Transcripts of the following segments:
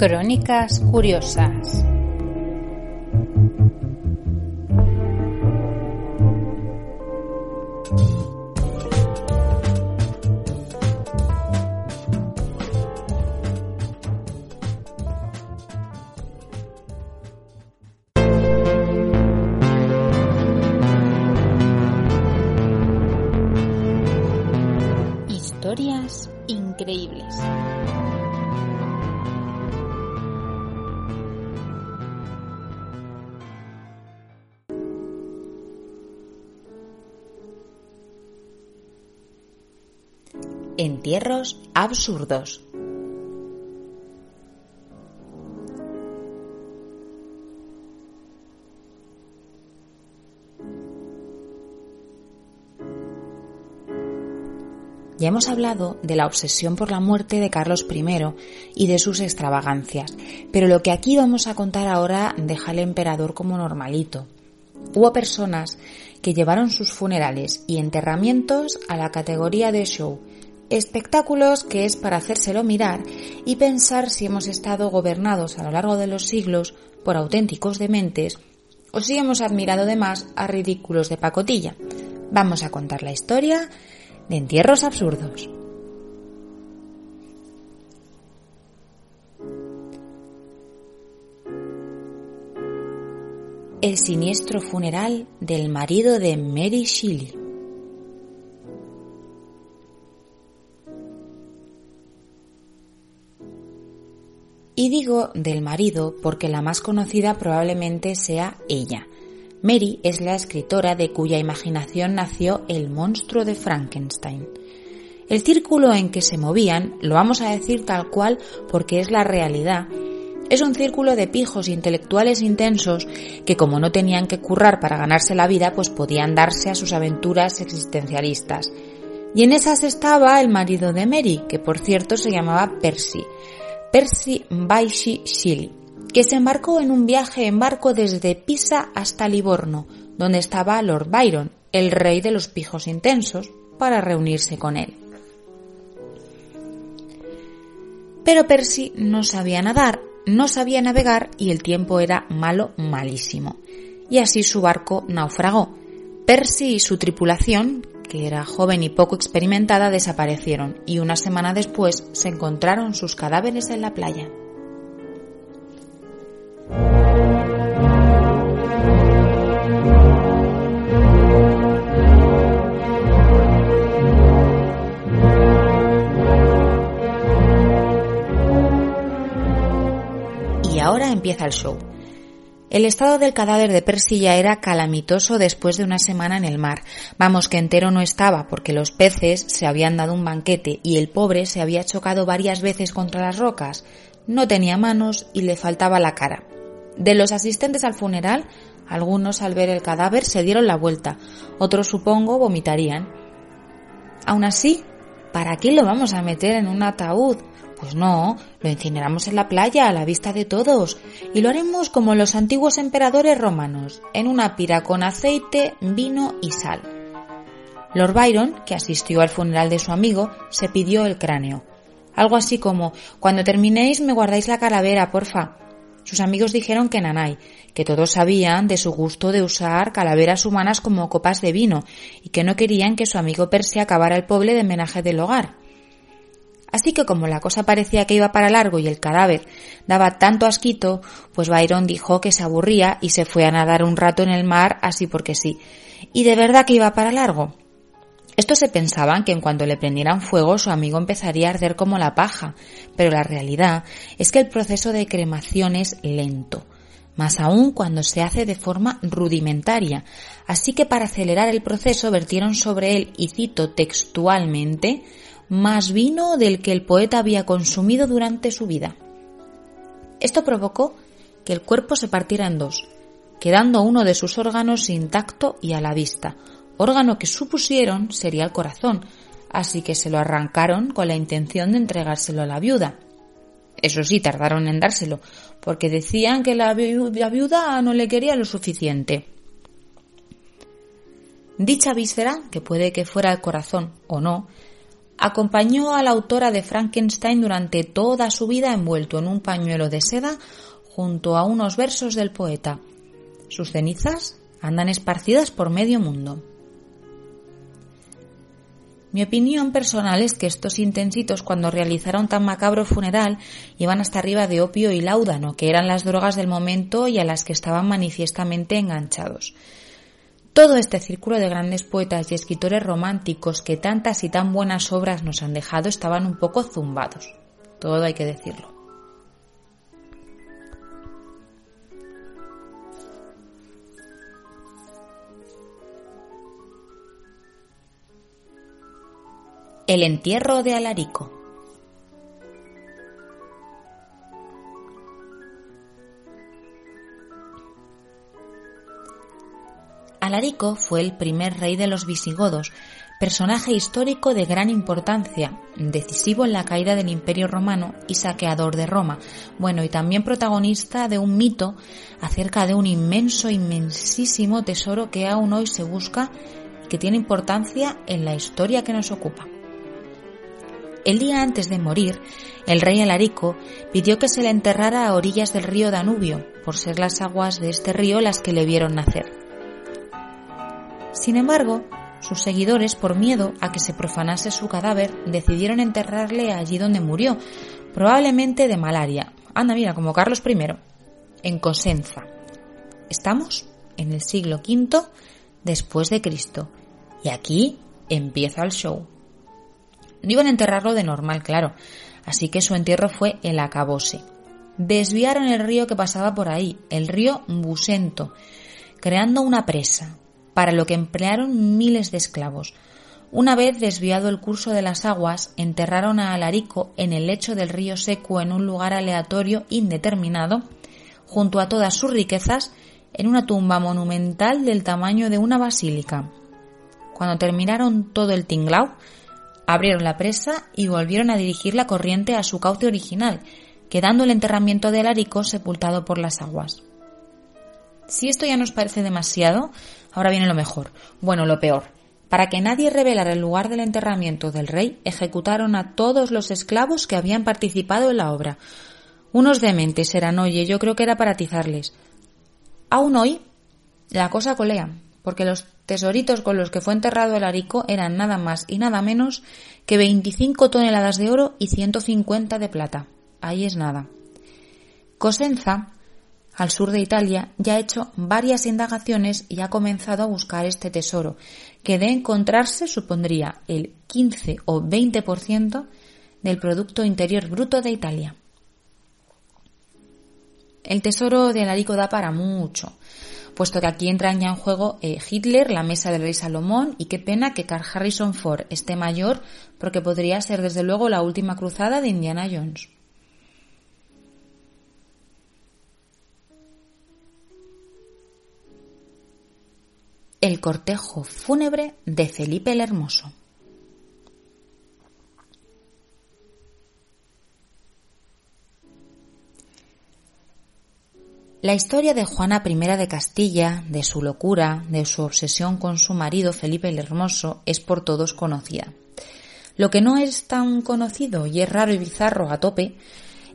Crónicas Curiosas. Absurdos. Ya hemos hablado de la obsesión por la muerte de Carlos I y de sus extravagancias, pero lo que aquí vamos a contar ahora deja al emperador como normalito. Hubo personas que llevaron sus funerales y enterramientos a la categoría de show, espectáculos que es para hacérselo mirar y pensar si hemos estado gobernados a lo largo de los siglos por auténticos dementes o si hemos admirado de más a ridículos de pacotilla. Vamos a contar la historia de entierros absurdos. El siniestro funeral del marido de Mary Shelley. Del marido porque la más conocida probablemente sea ella. Mary es la escritora de cuya imaginación nació el monstruo de Frankenstein. El círculo en que se movían, lo vamos a decir tal cual porque es la realidad, es un círculo de pijos intelectuales intensos que como no tenían que currar para ganarse la vida, pues podían darse a sus aventuras existencialistas. Y en esas estaba el marido de Mary, que por cierto se llamaba Percy, Percy Bysshe Shelley, que se embarcó en un viaje en barco desde Pisa hasta Livorno, donde estaba Lord Byron, el rey de los pijos intensos, para reunirse con él. Pero Percy no sabía nadar, no sabía navegar y el tiempo era malo, malísimo. Y así su barco naufragó. Percy y su tripulación, que era joven y poco experimentada, desaparecieron y una semana después se encontraron sus cadáveres en la playa. Y ahora empieza el show. El estado del cadáver de Percy ya era calamitoso después de una semana en el mar. Vamos que entero no estaba porque los peces se habían dado un banquete y el pobre se había chocado varias veces contra las rocas. No tenía manos y le faltaba la cara. De los asistentes al funeral, algunos al ver el cadáver se dieron la vuelta, otros supongo vomitarían. Aún así, ¿para qué lo vamos a meter en un ataúd? Pues no, lo incineramos en la playa a la vista de todos y lo haremos como los antiguos emperadores romanos, en una pira con aceite, vino y sal. Lord Byron, que asistió al funeral de su amigo, se pidió el cráneo. Algo así como, cuando terminéis me guardáis la calavera, porfa. Sus amigos dijeron que nanay, que todos sabían de su gusto de usar calaveras humanas como copas de vino y que no querían que su amigo Percy acabara el pobre de homenaje del hogar. Así que como la cosa parecía que iba para largo y el cadáver daba tanto asquito, pues Byron dijo que se aburría y se fue a nadar un rato en el mar así porque sí. Y de verdad que iba para largo. Estos se pensaban que en cuanto le prendieran fuego su amigo empezaría a arder como la paja, pero la realidad es que el proceso de cremación es lento, más aún cuando se hace de forma rudimentaria, así que para acelerar el proceso vertieron sobre él, y cito textualmente, más vino del que el poeta había consumido durante su vida. Esto provocó que el cuerpo se partiera en dos, quedando uno de sus órganos intacto y a la vista, órgano que supusieron sería el corazón, así que se lo arrancaron con la intención de entregárselo a la viuda. Eso sí, tardaron en dárselo, porque decían que la, viuda no le quería lo suficiente. Dicha víscera, que puede que fuera el corazón o no, acompañó a la autora de Frankenstein durante toda su vida envuelto en un pañuelo de seda junto a unos versos del poeta. Sus cenizas andan esparcidas por medio mundo. Mi opinión personal es que estos intensitos cuando realizaron tan macabro funeral iban hasta arriba de opio y láudano, que eran las drogas del momento y a las que estaban manifiestamente enganchados. Todo este círculo de grandes poetas y escritores románticos que tantas y tan buenas obras nos han dejado estaban un poco zumbados. Todo hay que decirlo. El entierro de Alarico. Alarico fue el primer rey de los visigodos, personaje histórico de gran importancia, decisivo en la caída del Imperio romano y saqueador de Roma, bueno, y también protagonista de un mito acerca de un inmenso, inmensísimo tesoro que aún hoy se busca y que tiene importancia en la historia que nos ocupa. El día antes de morir, el rey Alarico pidió que se le enterrara a orillas del río Danubio, por ser las aguas de este río las que le vieron nacer. Sin embargo, sus seguidores, por miedo a que se profanase su cadáver, decidieron enterrarle allí donde murió, probablemente de malaria. Anda, mira, como Carlos I, en Cosenza. Estamos en el siglo V después de Cristo. Y aquí empieza el show. No iban a enterrarlo de normal, claro, así que su entierro fue el acabose. Desviaron el río que pasaba por ahí, el río Busento, creando una presa, para lo que emplearon miles de esclavos. Una vez desviado el curso de las aguas, enterraron a Alarico en el lecho del río seco en un lugar aleatorio indeterminado, junto a todas sus riquezas, en una tumba monumental del tamaño de una basílica. Cuando terminaron todo el tinglao, abrieron la presa y volvieron a dirigir la corriente a su cauce original, quedando el enterramiento de Alarico sepultado por las aguas. Si esto ya nos parece demasiado, ahora viene lo mejor, bueno, lo peor. Para que nadie revelara el lugar del enterramiento del rey, ejecutaron a todos los esclavos que habían participado en la obra. Unos dementes eran, oye, yo creo que era para atizarles. Aún hoy, la cosa colea, porque los tesoritos con los que fue enterrado el Arico eran nada más y nada menos que 25 toneladas de oro y 150 de plata. Ahí es nada. Cosenza, al sur de Italia, ya ha hecho varias indagaciones y ha comenzado a buscar este tesoro, que de encontrarse supondría el 15 o 20% del Producto Interior Bruto de Italia. El tesoro de Alarico da para mucho, puesto que aquí entra ya en juego eh, Hitler, la mesa del rey Salomón, y qué pena que Carl Harrison Ford esté mayor, porque podría ser desde luego la última cruzada de Indiana Jones. El cortejo fúnebre de Felipe el Hermoso. La historia de Juana I de Castilla, de su locura, de su obsesión con su marido Felipe el Hermoso, es por todos conocida. Lo que no es tan conocido y es raro y bizarro a tope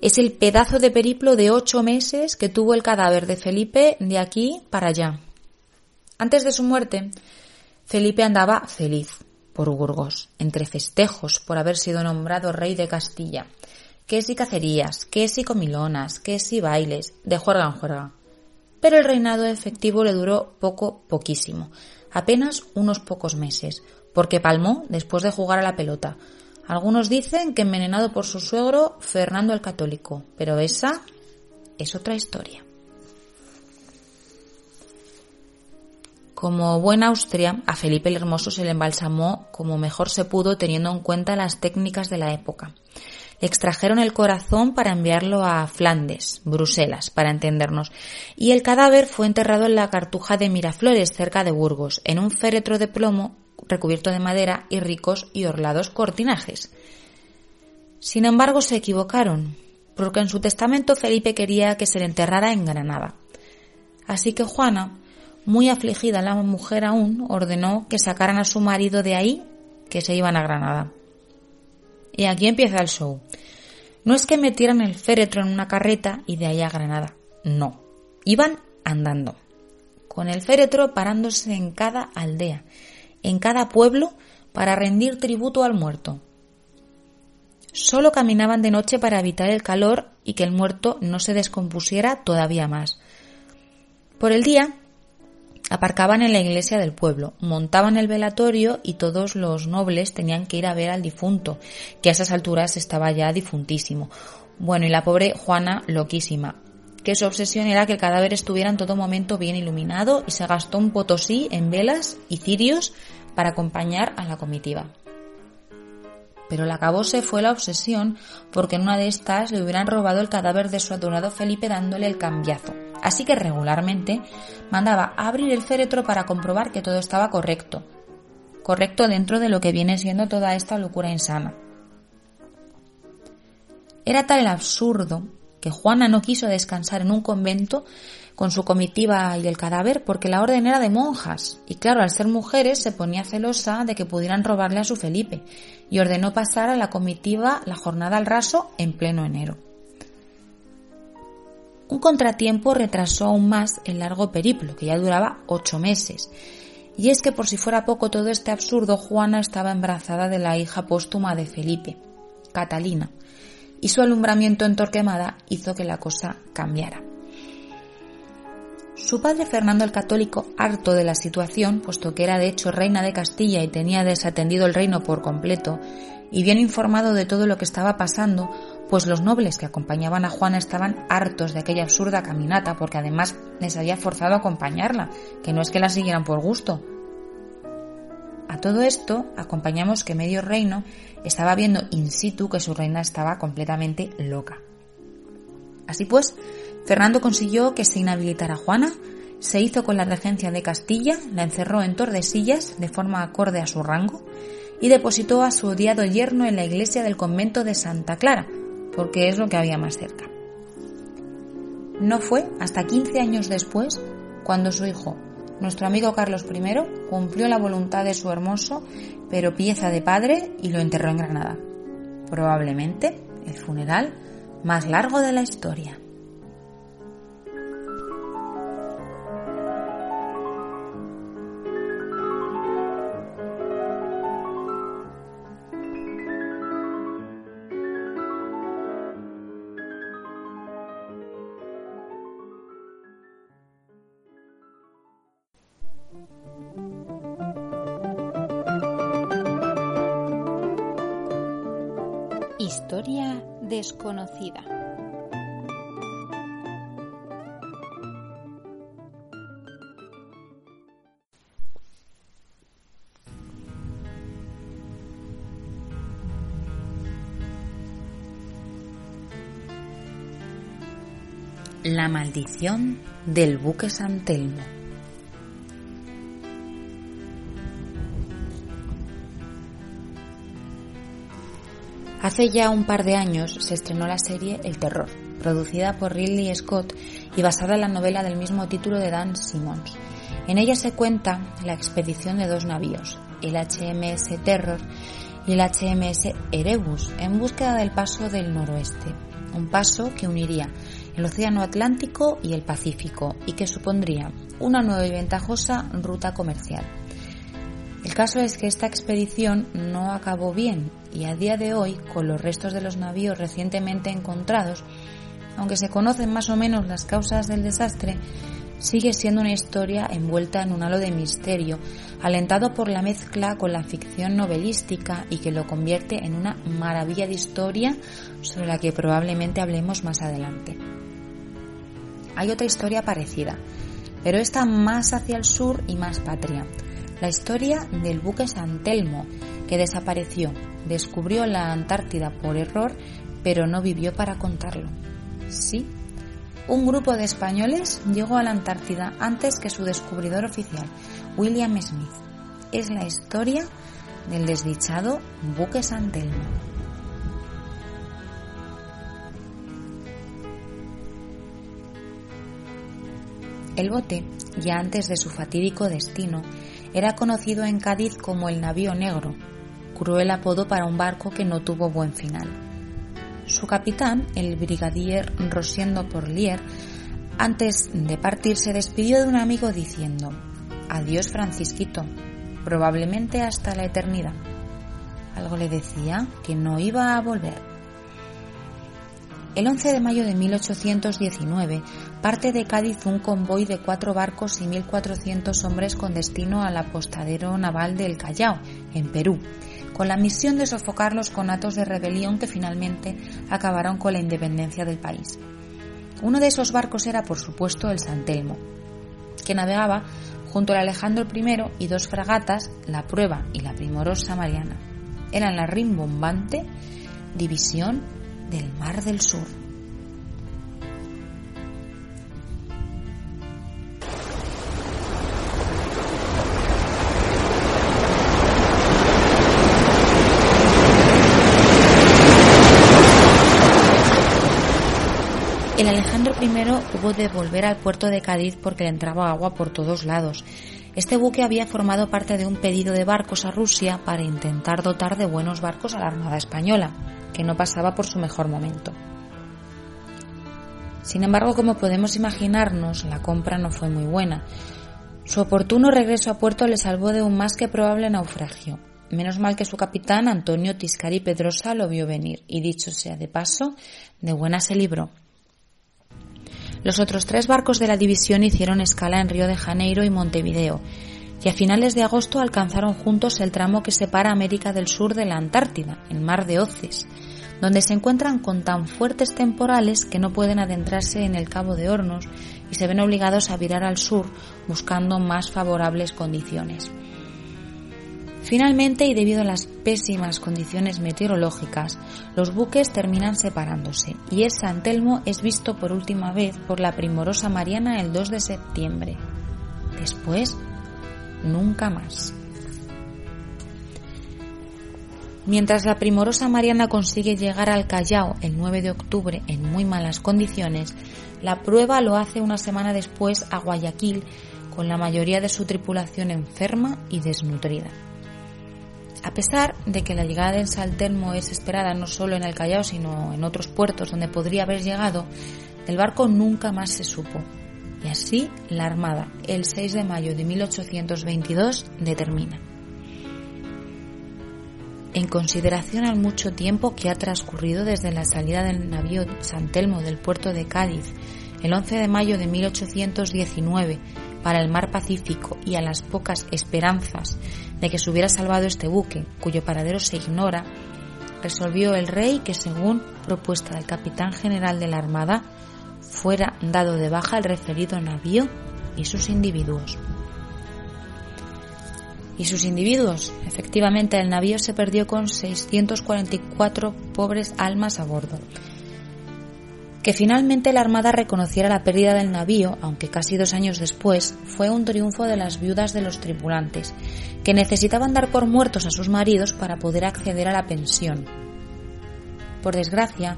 es el pedazo de periplo de ocho meses que tuvo el cadáver de Felipe de aquí para allá. Antes de su muerte, Felipe andaba feliz por Burgos, entre festejos por haber sido nombrado rey de Castilla, que si cacerías, que si comilonas, que si bailes, de juerga en juerga. Pero el reinado efectivo le duró poco, poquísimo, apenas unos pocos meses, porque palmó después de jugar a la pelota. Algunos dicen que envenenado por su suegro Fernando el Católico, pero esa es otra historia. Como buen Austria, a Felipe el Hermoso se le embalsamó como mejor se pudo teniendo en cuenta las técnicas de la época. Le extrajeron el corazón para enviarlo a Flandes, Bruselas, para entendernos, y el cadáver fue enterrado en la cartuja de Miraflores, cerca de Burgos, en un féretro de plomo recubierto de madera y ricos y orlados cortinajes. Sin embargo, se equivocaron, porque en su testamento Felipe quería que se le enterrara en Granada. Así que Juana, muy afligida la mujer aún, ordenó que sacaran a su marido de ahí, que se iban a Granada. Y aquí empieza el show. No es que metieran el féretro en una carreta y de ahí a Granada. No. Iban andando. Con el féretro parándose en cada aldea, en cada pueblo, para rendir tributo al muerto. Solo caminaban de noche para evitar el calor y que el muerto no se descompusiera todavía más. Por el día, aparcaban en la iglesia del pueblo, montaban el velatorio y todos los nobles tenían que ir a ver al difunto, que a esas alturas estaba ya difuntísimo. Bueno, y la pobre Juana, loquísima, que su obsesión era que el cadáver estuviera en todo momento bien iluminado y se gastó un potosí en velas y cirios para acompañar a la comitiva. Pero la acabose fue la obsesión porque en una de estas le hubieran robado el cadáver de su adorado Felipe dándole el cambiazo. Así que regularmente mandaba abrir el féretro para comprobar que todo estaba correcto. Correcto dentro de lo que viene siendo toda esta locura insana. Era tal el absurdo que Juana no quiso descansar en un convento con su comitiva y el cadáver porque la orden era de monjas y claro, al ser mujeres se ponía celosa de que pudieran robarle a su Felipe y ordenó pasar a la comitiva la jornada al raso en pleno enero. Un contratiempo retrasó aún más el largo periplo, que ya duraba ocho meses, y es que por si fuera poco todo este absurdo, Juana estaba embarazada de la hija póstuma de Felipe, Catalina, y su alumbramiento en Torquemada hizo que la cosa cambiara. Su padre Fernando el Católico, harto de la situación, puesto que era de hecho reina de Castilla y tenía desatendido el reino por completo, y bien informado de todo lo que estaba pasando, pues los nobles que acompañaban a Juana estaban hartos de aquella absurda caminata, porque además les había forzado a acompañarla, que no es que la siguieran por gusto. A todo esto acompañamos que medio reino estaba viendo in situ que su reina estaba completamente loca. Así pues, Fernando consiguió que se inhabilitara Juana, se hizo con la regencia de Castilla, la encerró en Tordesillas de forma acorde a su rango y depositó a su odiado yerno en la iglesia del convento de Santa Clara, porque es lo que había más cerca. No fue hasta 15 años después cuando su hijo, nuestro amigo Carlos I, cumplió la voluntad de su hermoso, pero pieza de padre, y lo enterró en Granada. Probablemente el funeral más largo de la historia. Historia desconocida. La maldición del buque San Telmo. Hace ya un par de años se estrenó la serie El Terror, producida por Ridley Scott y basada en la novela del mismo título de Dan Simmons. En ella se cuenta la expedición de dos navíos, el HMS Terror y el HMS Erebus, en búsqueda del paso del noroeste, un paso que uniría el Océano Atlántico y el Pacífico y que supondría una nueva y ventajosa ruta comercial. El caso es que esta expedición no acabó bien y a día de hoy, con los restos de los navíos recientemente encontrados, aunque se conocen más o menos las causas del desastre, sigue siendo una historia envuelta en un halo de misterio, alentado por la mezcla con la ficción novelística y que lo convierte en una maravilla de historia sobre la que probablemente hablemos más adelante. Hay otra historia parecida, pero esta más hacia el sur y más patria la historia del buque San Telmo, que desapareció, descubrió la Antártida por error, pero no vivió para contarlo. Sí, un grupo de españoles llegó a la Antártida antes que su descubridor oficial, William Smith. Es la historia del desdichado buque San Telmo. El bote, ya antes de su fatídico destino, era conocido en Cádiz como el navío negro, cruel apodo para un barco que no tuvo buen final. Su capitán, el brigadier Rosiendo Porlier, antes de partir se despidió de un amigo diciendo, Adiós Francisquito, probablemente hasta la eternidad. Algo le decía que no iba a volver. El 11 de mayo de 1819 parte de Cádiz un convoy de cuatro barcos y 1.400 hombres con destino al apostadero naval del Callao, en Perú, con la misión de sofocar los conatos de rebelión que finalmente acabaron con la independencia del país. Uno de esos barcos era, por supuesto, el San Telmo, que navegaba junto al Alejandro I y dos fragatas, la Prueba y la Primorosa Mariana. Eran la rimbombante división del Mar del Sur. El Alejandro I hubo de volver al puerto de Cádiz porque le entraba agua por todos lados. Este buque había formado parte de un pedido de barcos a Rusia para intentar dotar de buenos barcos a la Armada Española que no pasaba por su mejor momento. Sin embargo, como podemos imaginarnos, la compra no fue muy buena. Su oportuno regreso a puerto le salvó de un más que probable naufragio. Menos mal que su capitán, Antonio Tiscari Pedrosa, lo vio venir y, dicho sea de paso, de buena se libró. Los otros tres barcos de la división hicieron escala en Río de Janeiro y Montevideo, y a finales de agosto alcanzaron juntos el tramo que separa América del Sur de la Antártida, el mar de Oces, donde se encuentran con tan fuertes temporales que no pueden adentrarse en el Cabo de Hornos y se ven obligados a virar al sur buscando más favorables condiciones. Finalmente, y debido a las pésimas condiciones meteorológicas, los buques terminan separándose y el San Telmo es visto por última vez por la primorosa Mariana el 2 de septiembre. Después, nunca más. Mientras la primorosa Mariana consigue llegar al Callao el 9 de octubre en muy malas condiciones, la prueba lo hace una semana después a Guayaquil con la mayoría de su tripulación enferma y desnutrida. A pesar de que la llegada del Saltermo es esperada no solo en el Callao sino en otros puertos donde podría haber llegado, el barco nunca más se supo. Y así la Armada, el 6 de mayo de 1822, determina en consideración al mucho tiempo que ha transcurrido desde la salida del navío San Telmo del puerto de Cádiz el 11 de mayo de 1819 para el mar Pacífico y a las pocas esperanzas de que se hubiera salvado este buque, cuyo paradero se ignora, resolvió el rey que según propuesta del capitán general de la Armada fuera dado de baja el referido navío y sus individuos y sus individuos. Efectivamente, el navío se perdió con 644 pobres almas a bordo. Que finalmente la Armada reconociera la pérdida del navío, aunque casi dos años después, fue un triunfo de las viudas de los tripulantes, que necesitaban dar por muertos a sus maridos para poder acceder a la pensión. Por desgracia,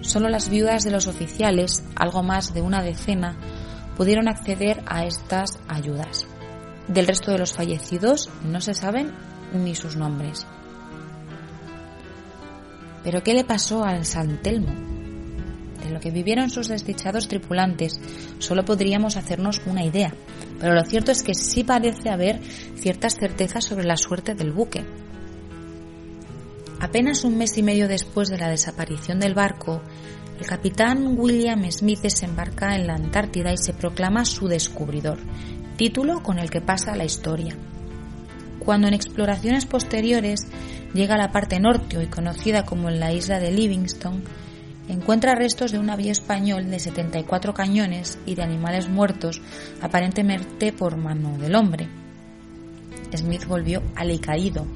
solo las viudas de los oficiales, algo más de una decena, pudieron acceder a estas ayudas. Del resto de los fallecidos no se saben ni sus nombres. Pero ¿qué le pasó al San Telmo? De lo que vivieron sus desdichados tripulantes solo podríamos hacernos una idea, pero lo cierto es que sí parece haber ciertas certezas sobre la suerte del buque. Apenas un mes y medio después de la desaparición del barco, el capitán William Smith desembarca en la Antártida y se proclama su descubridor, título con el que pasa la historia. Cuando en exploraciones posteriores llega a la parte norte, hoy conocida como la isla de Livingston, encuentra restos de un navío español de 74 cañones y de animales muertos, aparentemente por mano del hombre. Smith volvió alicaído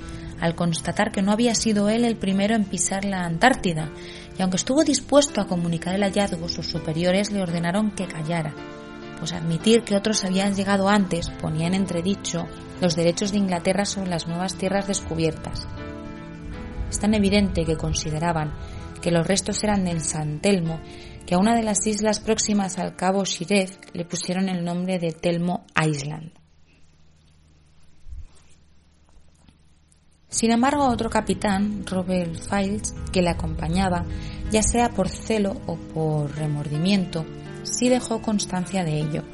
al constatar que no había sido él el primero en pisar la Antártida, y aunque estuvo dispuesto a comunicar el hallazgo, sus superiores le ordenaron que callara pues admitir que otros habían llegado antes ponía en entredicho los derechos de Inglaterra sobre las nuevas tierras descubiertas. Es tan evidente que consideraban que los restos eran del San Telmo que a una de las islas próximas al cabo Shiref le pusieron el nombre de Telmo Island. Sin embargo, otro capitán, Robert Files, que le acompañaba, ya sea por celo o por remordimiento, sí dejó constancia de ello,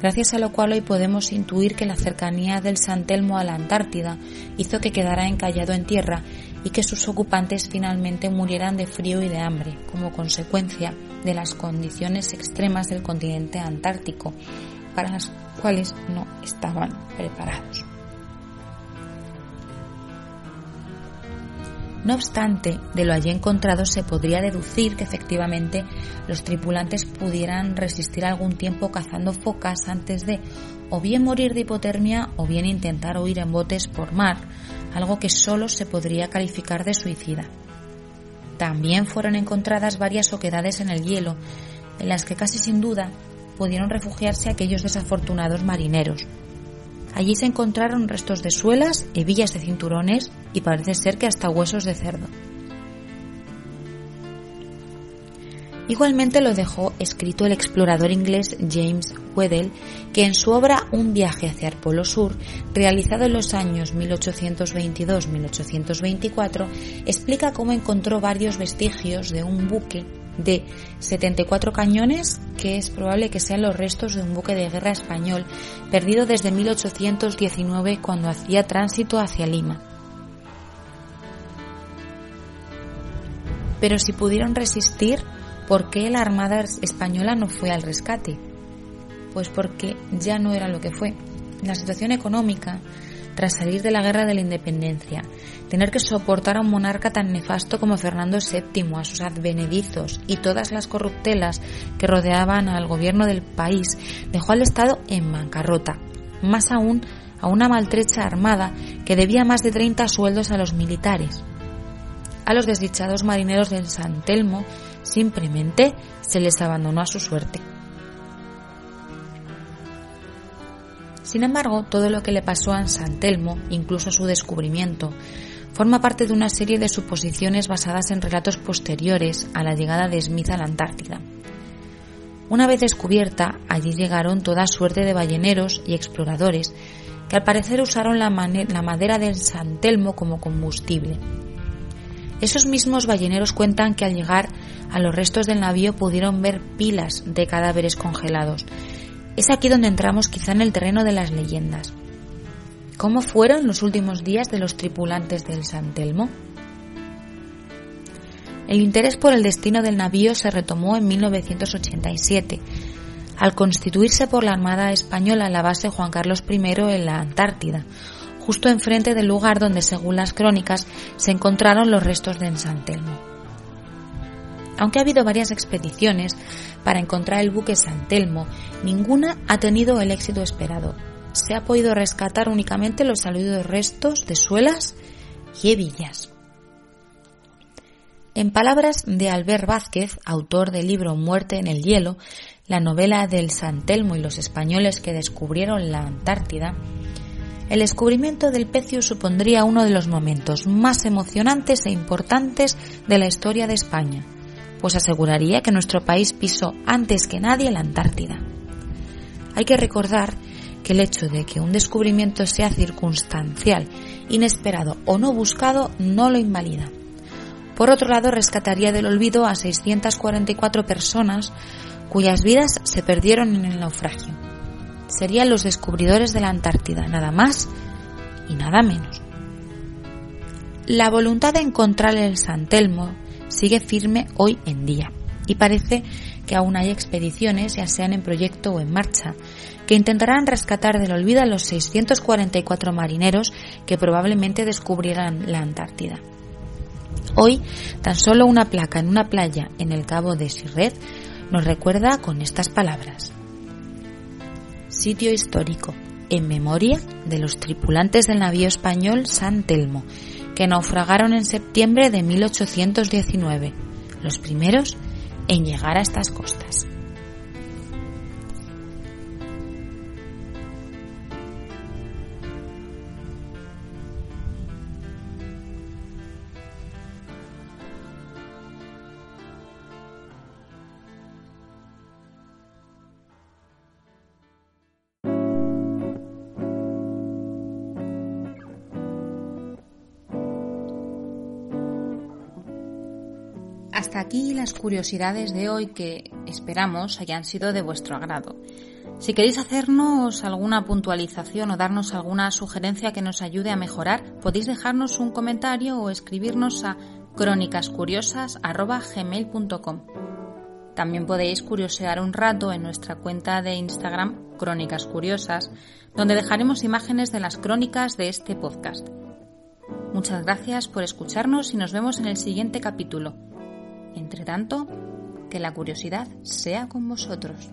gracias a lo cual hoy podemos intuir que la cercanía del San Telmo a la Antártida hizo que quedara encallado en tierra y que sus ocupantes finalmente murieran de frío y de hambre como consecuencia de las condiciones extremas del continente antártico, para las cuales no estaban preparados. No obstante, de lo allí encontrado se podría deducir que efectivamente los tripulantes pudieran resistir algún tiempo cazando focas antes de o bien morir de hipotermia o bien intentar huir en botes por mar, algo que solo se podría calificar de suicida. También fueron encontradas varias oquedades en el hielo, en las que casi sin duda pudieron refugiarse aquellos desafortunados marineros, Allí se encontraron restos de suelas, hebillas de cinturones y parece ser que hasta huesos de cerdo. Igualmente lo dejó escrito el explorador inglés James Weddell, que en su obra Un viaje hacia el Polo Sur, realizado en los años 1822-1824, explica cómo encontró varios vestigios de un buque de 74 cañones, que es probable que sean los restos de un buque de guerra español perdido desde 1819 cuando hacía tránsito hacia Lima. Pero si pudieron resistir, ¿por qué la Armada española no fue al rescate? Pues porque ya no era lo que fue. La situación económica, tras salir de la guerra de la independencia, tener que soportar a un monarca tan nefasto como Fernando VII, a sus advenedizos y todas las corruptelas que rodeaban al gobierno del país, dejó al Estado en bancarrota, más aún a una maltrecha armada que debía más de 30 sueldos a los militares. A los desdichados marineros del San Telmo simplemente se les abandonó a su suerte. Sin embargo, todo lo que le pasó a San Telmo, incluso su descubrimiento, forma parte de una serie de suposiciones basadas en relatos posteriores a la llegada de Smith a la Antártida. Una vez descubierta, allí llegaron toda suerte de balleneros y exploradores que al parecer usaron la, madera del San Telmo como combustible. Esos mismos balleneros cuentan que al llegar a los restos del navío pudieron ver pilas de cadáveres congelados es aquí donde entramos quizá en el terreno de las leyendas. ¿Cómo fueron los últimos días de los tripulantes del San Telmo? El interés por el destino del navío se retomó en 1987, al constituirse por la Armada Española la base Juan Carlos I en la Antártida, justo enfrente del lugar donde, según las crónicas, se encontraron los restos de San Telmo. Aunque ha habido varias expediciones para encontrar el buque San Telmo, ninguna ha tenido el éxito esperado. Se ha podido rescatar únicamente los saludos restos de suelas y hebillas. En palabras de Albert Vázquez, autor del libro Muerte en el hielo, la novela del San Telmo y los españoles que descubrieron la Antártida, el descubrimiento del pecio supondría uno de los momentos más emocionantes e importantes de la historia de España pues aseguraría que nuestro país pisó antes que nadie la Antártida. Hay que recordar que el hecho de que un descubrimiento sea circunstancial, inesperado o no buscado no lo invalida. Por otro lado, rescataría del olvido a 644 personas cuyas vidas se perdieron en el naufragio. Serían los descubridores de la Antártida, nada más y nada menos. La voluntad de encontrar el San Telmo sigue firme hoy en día y parece que aún hay expediciones, ya sean en proyecto o en marcha, que intentarán rescatar del olvido a los 644 marineros que probablemente descubrieran la Antártida. Hoy, tan solo una placa en una playa en el cabo de Sirred nos recuerda con estas palabras. Sitio histórico, en memoria de los tripulantes del navío español San Telmo, que naufragaron en septiembre de 1819, los primeros en llegar a estas costas. Hasta aquí las curiosidades de hoy que esperamos hayan sido de vuestro agrado. Si queréis hacernos alguna puntualización o darnos alguna sugerencia que nos ayude a mejorar, podéis dejarnos un comentario o escribirnos a crónicascuriosas.gmail.com. También podéis curiosear un rato en nuestra cuenta de Instagram Crónicas Curiosas, donde dejaremos imágenes de las crónicas de este podcast. Muchas gracias por escucharnos y nos vemos en el siguiente capítulo. Entre tanto, que la curiosidad sea con vosotros.